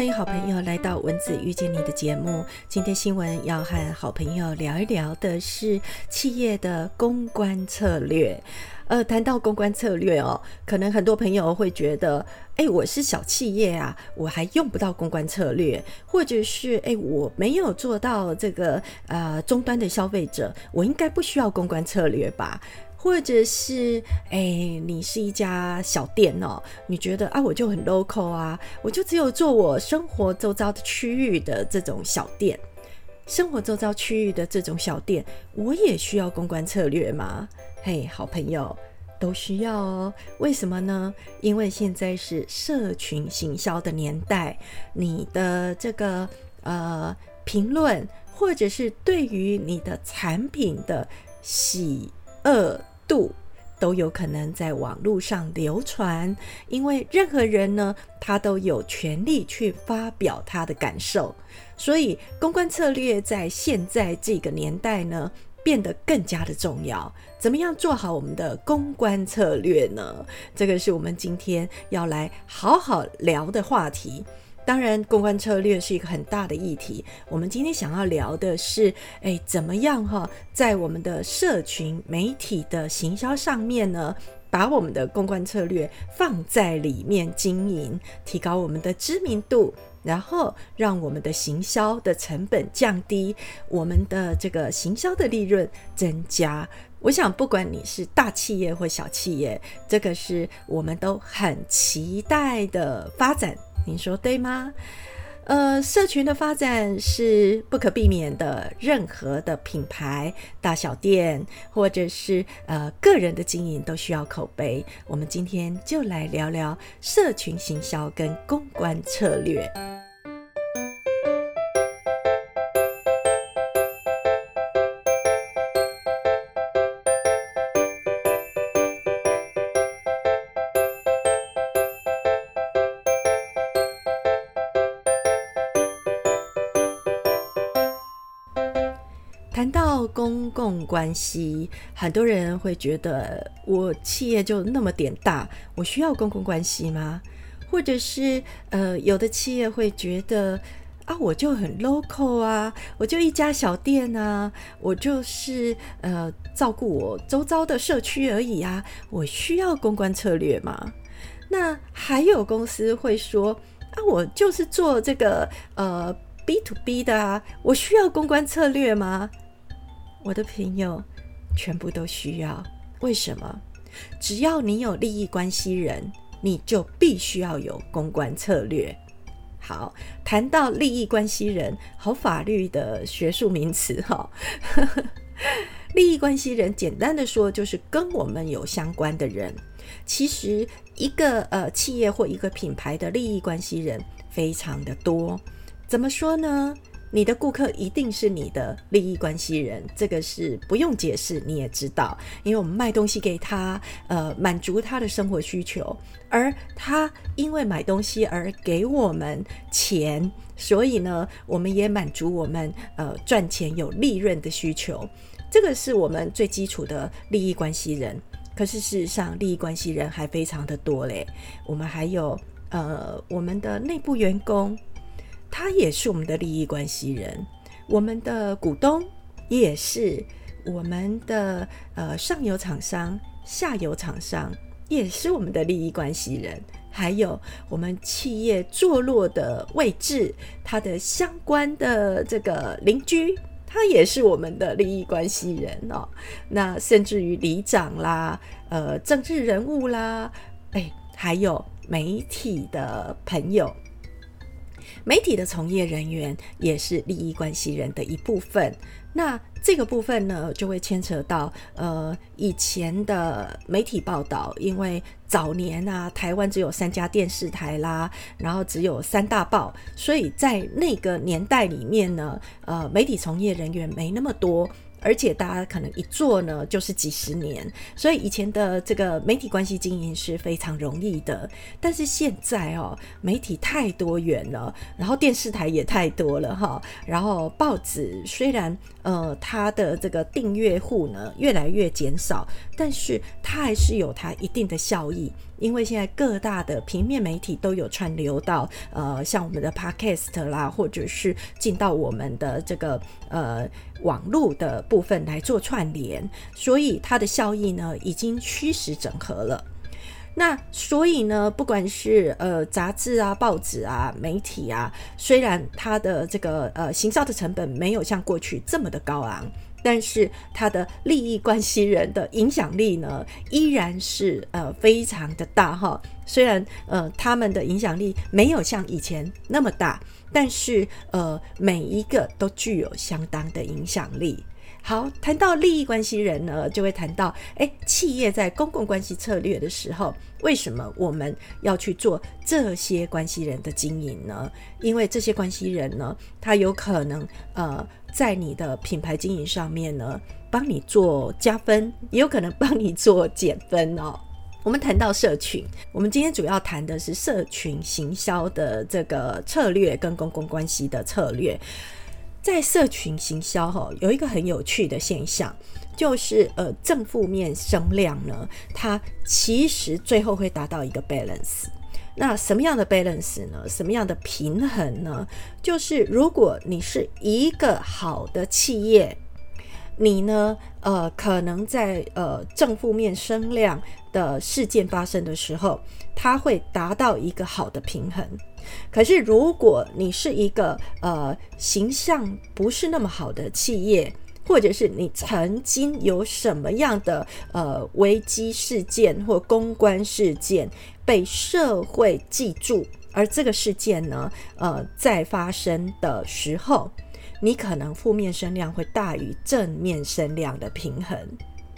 欢迎好朋友来到文字遇见你的节目。今天新闻要和好朋友聊一聊的是企业的公关策略。呃，谈到公关策略哦，可能很多朋友会觉得，哎，我是小企业啊，我还用不到公关策略，或者是哎，我没有做到这个呃终端的消费者，我应该不需要公关策略吧？或者是哎，你是一家小店哦，你觉得啊，我就很 local 啊，我就只有做我生活周遭的区域的这种小店，生活周遭区域的这种小店，我也需要公关策略吗？嘿，好朋友都需要哦。为什么呢？因为现在是社群行销的年代，你的这个呃评论，或者是对于你的产品的喜恶度，都有可能在网络上流传。因为任何人呢，他都有权利去发表他的感受，所以公关策略在现在这个年代呢。变得更加的重要。怎么样做好我们的公关策略呢？这个是我们今天要来好好聊的话题。当然，公关策略是一个很大的议题。我们今天想要聊的是，哎，怎么样哈，在我们的社群媒体的行销上面呢，把我们的公关策略放在里面经营，提高我们的知名度。然后让我们的行销的成本降低，我们的这个行销的利润增加。我想，不管你是大企业或小企业，这个是我们都很期待的发展。您说对吗？呃，社群的发展是不可避免的。任何的品牌、大小店，或者是呃个人的经营，都需要口碑。我们今天就来聊聊社群行销跟公关策略。公共关系，很多人会觉得我企业就那么点大，我需要公共关系吗？或者是呃，有的企业会觉得啊，我就很 local 啊，我就一家小店啊，我就是呃照顾我周遭的社区而已啊，我需要公关策略吗？那还有公司会说啊，我就是做这个呃 B to B 的啊，我需要公关策略吗？我的朋友，全部都需要。为什么？只要你有利益关系人，你就必须要有公关策略。好，谈到利益关系人，好法律的学术名词哈。利益关系人，简单的说，就是跟我们有相关的人。其实，一个呃企业或一个品牌的利益关系人非常的多。怎么说呢？你的顾客一定是你的利益关系人，这个是不用解释，你也知道，因为我们卖东西给他，呃，满足他的生活需求，而他因为买东西而给我们钱，所以呢，我们也满足我们呃赚钱有利润的需求，这个是我们最基础的利益关系人。可是事实上，利益关系人还非常的多嘞，我们还有呃我们的内部员工。他也是我们的利益关系人，我们的股东也是我们的呃上游厂商、下游厂商也是我们的利益关系人，还有我们企业坐落的位置，它的相关的这个邻居，他也是我们的利益关系人哦。那甚至于里长啦、呃政治人物啦，哎，还有媒体的朋友。媒体的从业人员也是利益关系人的一部分。那这个部分呢，就会牵扯到呃以前的媒体报道，因为早年啊，台湾只有三家电视台啦，然后只有三大报，所以在那个年代里面呢，呃，媒体从业人员没那么多。而且大家可能一做呢就是几十年，所以以前的这个媒体关系经营是非常容易的。但是现在哦，媒体太多元了，然后电视台也太多了哈，然后报纸虽然呃它的这个订阅户呢越来越减少，但是它还是有它一定的效益。因为现在各大的平面媒体都有串流到，呃，像我们的 Podcast 啦，或者是进到我们的这个呃网络的部分来做串联，所以它的效益呢已经虚实整合了。那所以呢，不管是呃杂志啊、报纸啊、媒体啊，虽然它的这个呃行销的成本没有像过去这么的高昂。但是他的利益关系人的影响力呢，依然是呃非常的大哈。虽然呃他们的影响力没有像以前那么大，但是呃每一个都具有相当的影响力。好，谈到利益关系人呢，就会谈到，哎，企业在公共关系策略的时候，为什么我们要去做这些关系人的经营呢？因为这些关系人呢，他有可能，呃，在你的品牌经营上面呢，帮你做加分，也有可能帮你做减分哦。我们谈到社群，我们今天主要谈的是社群行销的这个策略跟公共关系的策略。在社群行销哈，有一个很有趣的现象，就是呃正负面声量呢，它其实最后会达到一个 balance。那什么样的 balance 呢？什么样的平衡呢？就是如果你是一个好的企业，你呢呃可能在呃正负面声量的事件发生的时候，它会达到一个好的平衡。可是，如果你是一个呃形象不是那么好的企业，或者是你曾经有什么样的呃危机事件或公关事件被社会记住，而这个事件呢，呃，在发生的时候，你可能负面声量会大于正面声量的平衡，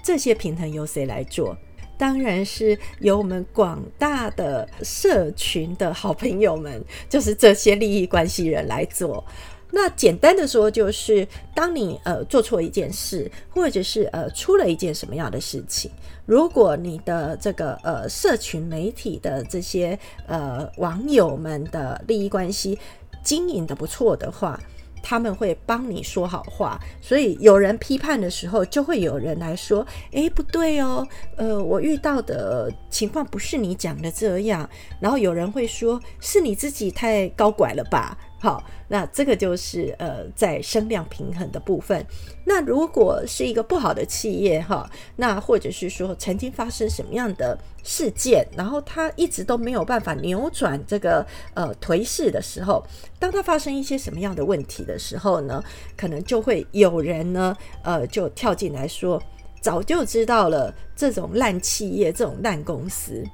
这些平衡由谁来做？当然是由我们广大的社群的好朋友们，就是这些利益关系人来做。那简单的说，就是当你呃做错一件事，或者是呃出了一件什么样的事情，如果你的这个呃社群媒体的这些呃网友们的利益关系经营的不错的话。他们会帮你说好话，所以有人批判的时候，就会有人来说：“诶，不对哦，呃，我遇到的情况不是你讲的这样。”然后有人会说：“是你自己太高拐了吧？”好，那这个就是呃，在声量平衡的部分。那如果是一个不好的企业哈，那或者是说曾经发生什么样的事件，然后它一直都没有办法扭转这个呃颓势的时候，当它发生一些什么样的问题的时候呢，可能就会有人呢呃就跳进来说，早就知道了这种烂企业、这种烂公司，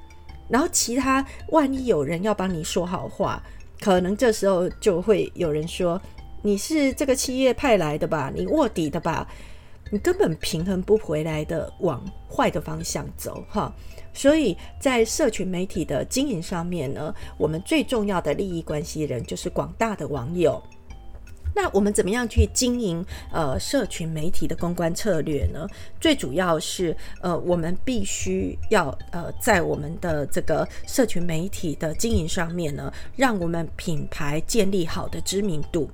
然后其他万一有人要帮你说好话。可能这时候就会有人说：“你是这个企业派来的吧？你卧底的吧？你根本平衡不回来的，往坏的方向走哈。”所以在社群媒体的经营上面呢，我们最重要的利益关系人就是广大的网友。那我们怎么样去经营呃社群媒体的公关策略呢？最主要是呃我们必须要呃在我们的这个社群媒体的经营上面呢，让我们品牌建立好的知名度。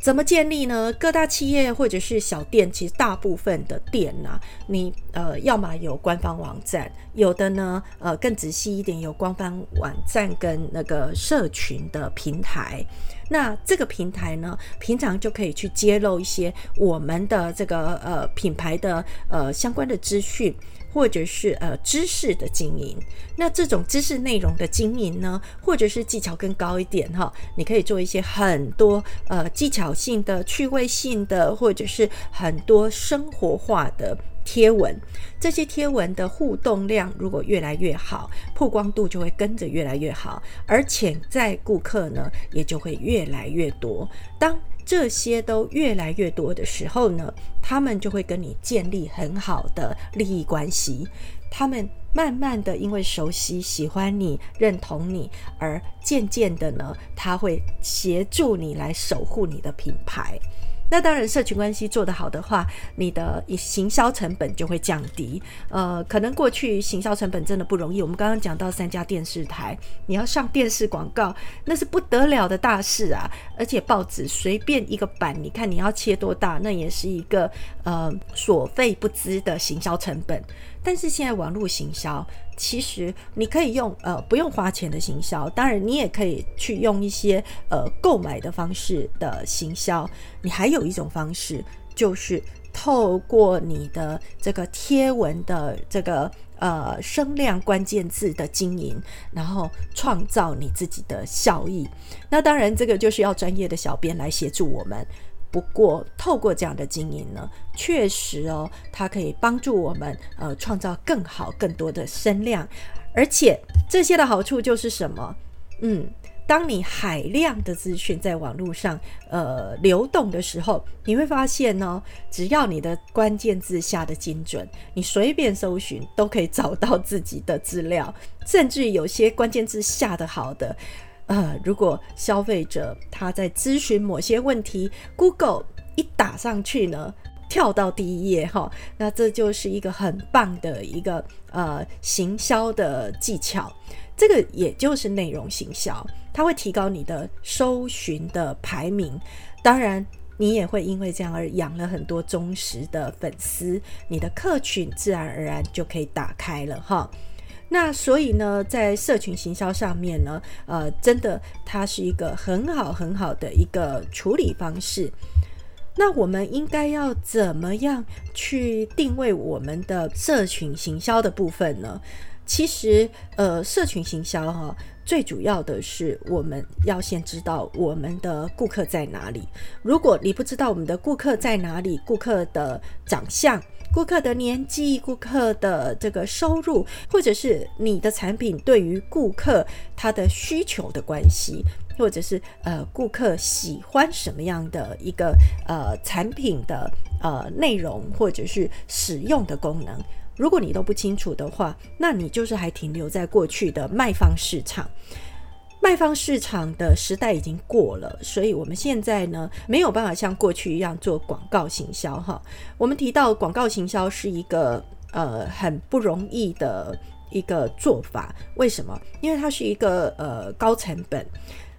怎么建立呢？各大企业或者是小店，其实大部分的店呐，你呃，要么有官方网站，有的呢，呃，更仔细一点，有官方网站跟那个社群的平台。那这个平台呢，平常就可以去揭露一些我们的这个呃品牌的呃相关的资讯。或者是呃知识的经营，那这种知识内容的经营呢，或者是技巧更高一点哈，你可以做一些很多呃技巧性的、趣味性的，或者是很多生活化的贴文。这些贴文的互动量如果越来越好，曝光度就会跟着越来越好，而潜在顾客呢也就会越来越多。当这些都越来越多的时候呢，他们就会跟你建立很好的利益关系。他们慢慢的因为熟悉、喜欢你、认同你，而渐渐的呢，他会协助你来守护你的品牌。那当然，社群关系做得好的话，你的行销成本就会降低。呃，可能过去行销成本真的不容易。我们刚刚讲到三家电视台，你要上电视广告，那是不得了的大事啊！而且报纸随便一个版，你看你要切多大，那也是一个呃所费不赀的行销成本。但是现在网络行销，其实你可以用呃不用花钱的行销，当然你也可以去用一些呃购买的方式的行销。你还有一种方式，就是透过你的这个贴文的这个呃声量关键字的经营，然后创造你自己的效益。那当然，这个就是要专业的小编来协助我们。不过，透过这样的经营呢，确实哦，它可以帮助我们呃创造更好、更多的声量，而且这些的好处就是什么？嗯，当你海量的资讯在网络上呃流动的时候，你会发现呢，只要你的关键字下的精准，你随便搜寻都可以找到自己的资料，甚至有些关键字下的好的。呃，如果消费者他在咨询某些问题，Google 一打上去呢，跳到第一页哈，那这就是一个很棒的一个呃行销的技巧。这个也就是内容行销，它会提高你的搜寻的排名。当然，你也会因为这样而养了很多忠实的粉丝，你的客群自然而然就可以打开了哈。那所以呢，在社群行销上面呢，呃，真的它是一个很好很好的一个处理方式。那我们应该要怎么样去定位我们的社群行销的部分呢？其实，呃，社群行销哈，最主要的是我们要先知道我们的顾客在哪里。如果你不知道我们的顾客在哪里，顾客的长相。顾客的年纪、顾客的这个收入，或者是你的产品对于顾客他的需求的关系，或者是呃顾客喜欢什么样的一个呃产品的呃内容，或者是使用的功能，如果你都不清楚的话，那你就是还停留在过去的卖方市场。卖方市场的时代已经过了，所以我们现在呢没有办法像过去一样做广告行销哈。我们提到广告行销是一个呃很不容易的一个做法，为什么？因为它是一个呃高成本，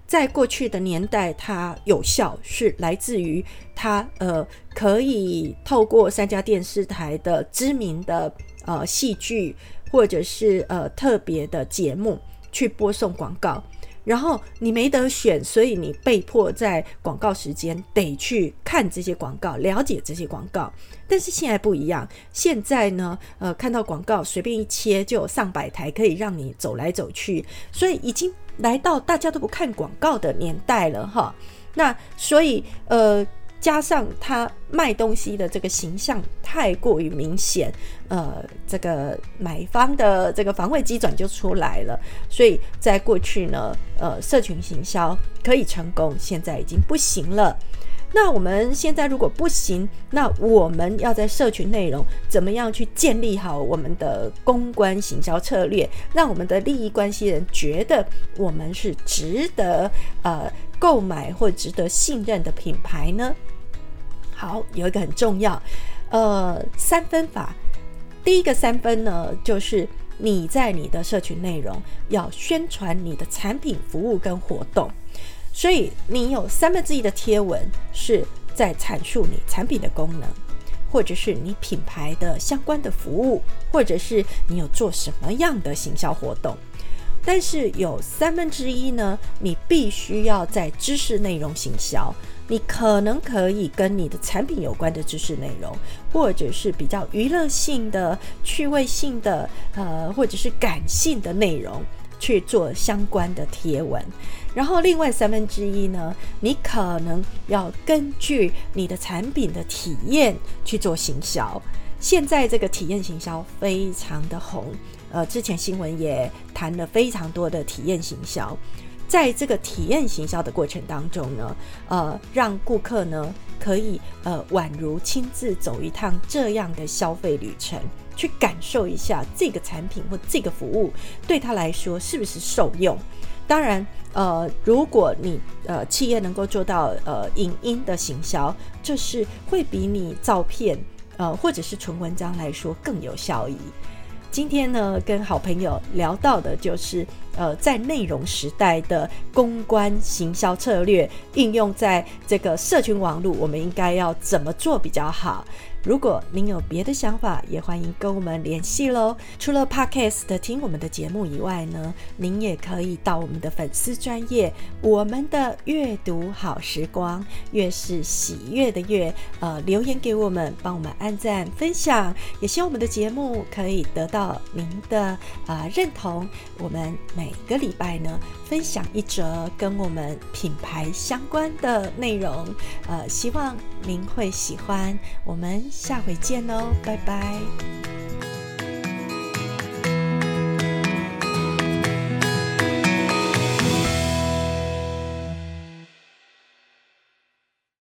在过去的年代它有效是来自于它呃可以透过三家电视台的知名的呃戏剧或者是呃特别的节目去播送广告。然后你没得选，所以你被迫在广告时间得去看这些广告，了解这些广告。但是现在不一样，现在呢，呃，看到广告随便一切就有上百台可以让你走来走去，所以已经来到大家都不看广告的年代了哈。那所以呃。加上他卖东西的这个形象太过于明显，呃，这个买方的这个防卫机转就出来了。所以在过去呢，呃，社群行销可以成功，现在已经不行了。那我们现在如果不行，那我们要在社群内容怎么样去建立好我们的公关行销策略，让我们的利益关系人觉得我们是值得呃购买或值得信任的品牌呢？好，有一个很重要，呃，三分法。第一个三分呢，就是你在你的社群内容要宣传你的产品、服务跟活动，所以你有三分之一的贴文是在阐述你产品的功能，或者是你品牌的相关的服务，或者是你有做什么样的行销活动。但是有三分之一呢，你必须要在知识内容行销。你可能可以跟你的产品有关的知识内容，或者是比较娱乐性的、趣味性的，呃，或者是感性的内容去做相关的贴文。然后另外三分之一呢，你可能要根据你的产品的体验去做行销。现在这个体验行销非常的红，呃，之前新闻也谈了非常多的体验行销。在这个体验行销的过程当中呢，呃，让顾客呢可以呃宛如亲自走一趟这样的消费旅程，去感受一下这个产品或这个服务对他来说是不是受用。当然，呃，如果你呃企业能够做到呃影音的行销，这是会比你照片呃或者是纯文章来说更有效益。今天呢，跟好朋友聊到的就是，呃，在内容时代的公关行销策略应用在这个社群网络，我们应该要怎么做比较好？如果您有别的想法，也欢迎跟我们联系喽。除了 Podcast 听我们的节目以外呢，您也可以到我们的粉丝专业，我们的阅读好时光，越是喜悦的悦，呃，留言给我们，帮我们按赞分享，也希望我们的节目可以得到您的啊认同。我们每个礼拜呢，分享一则跟我们品牌相关的内容，呃，希望您会喜欢我们。下回见喽，拜拜。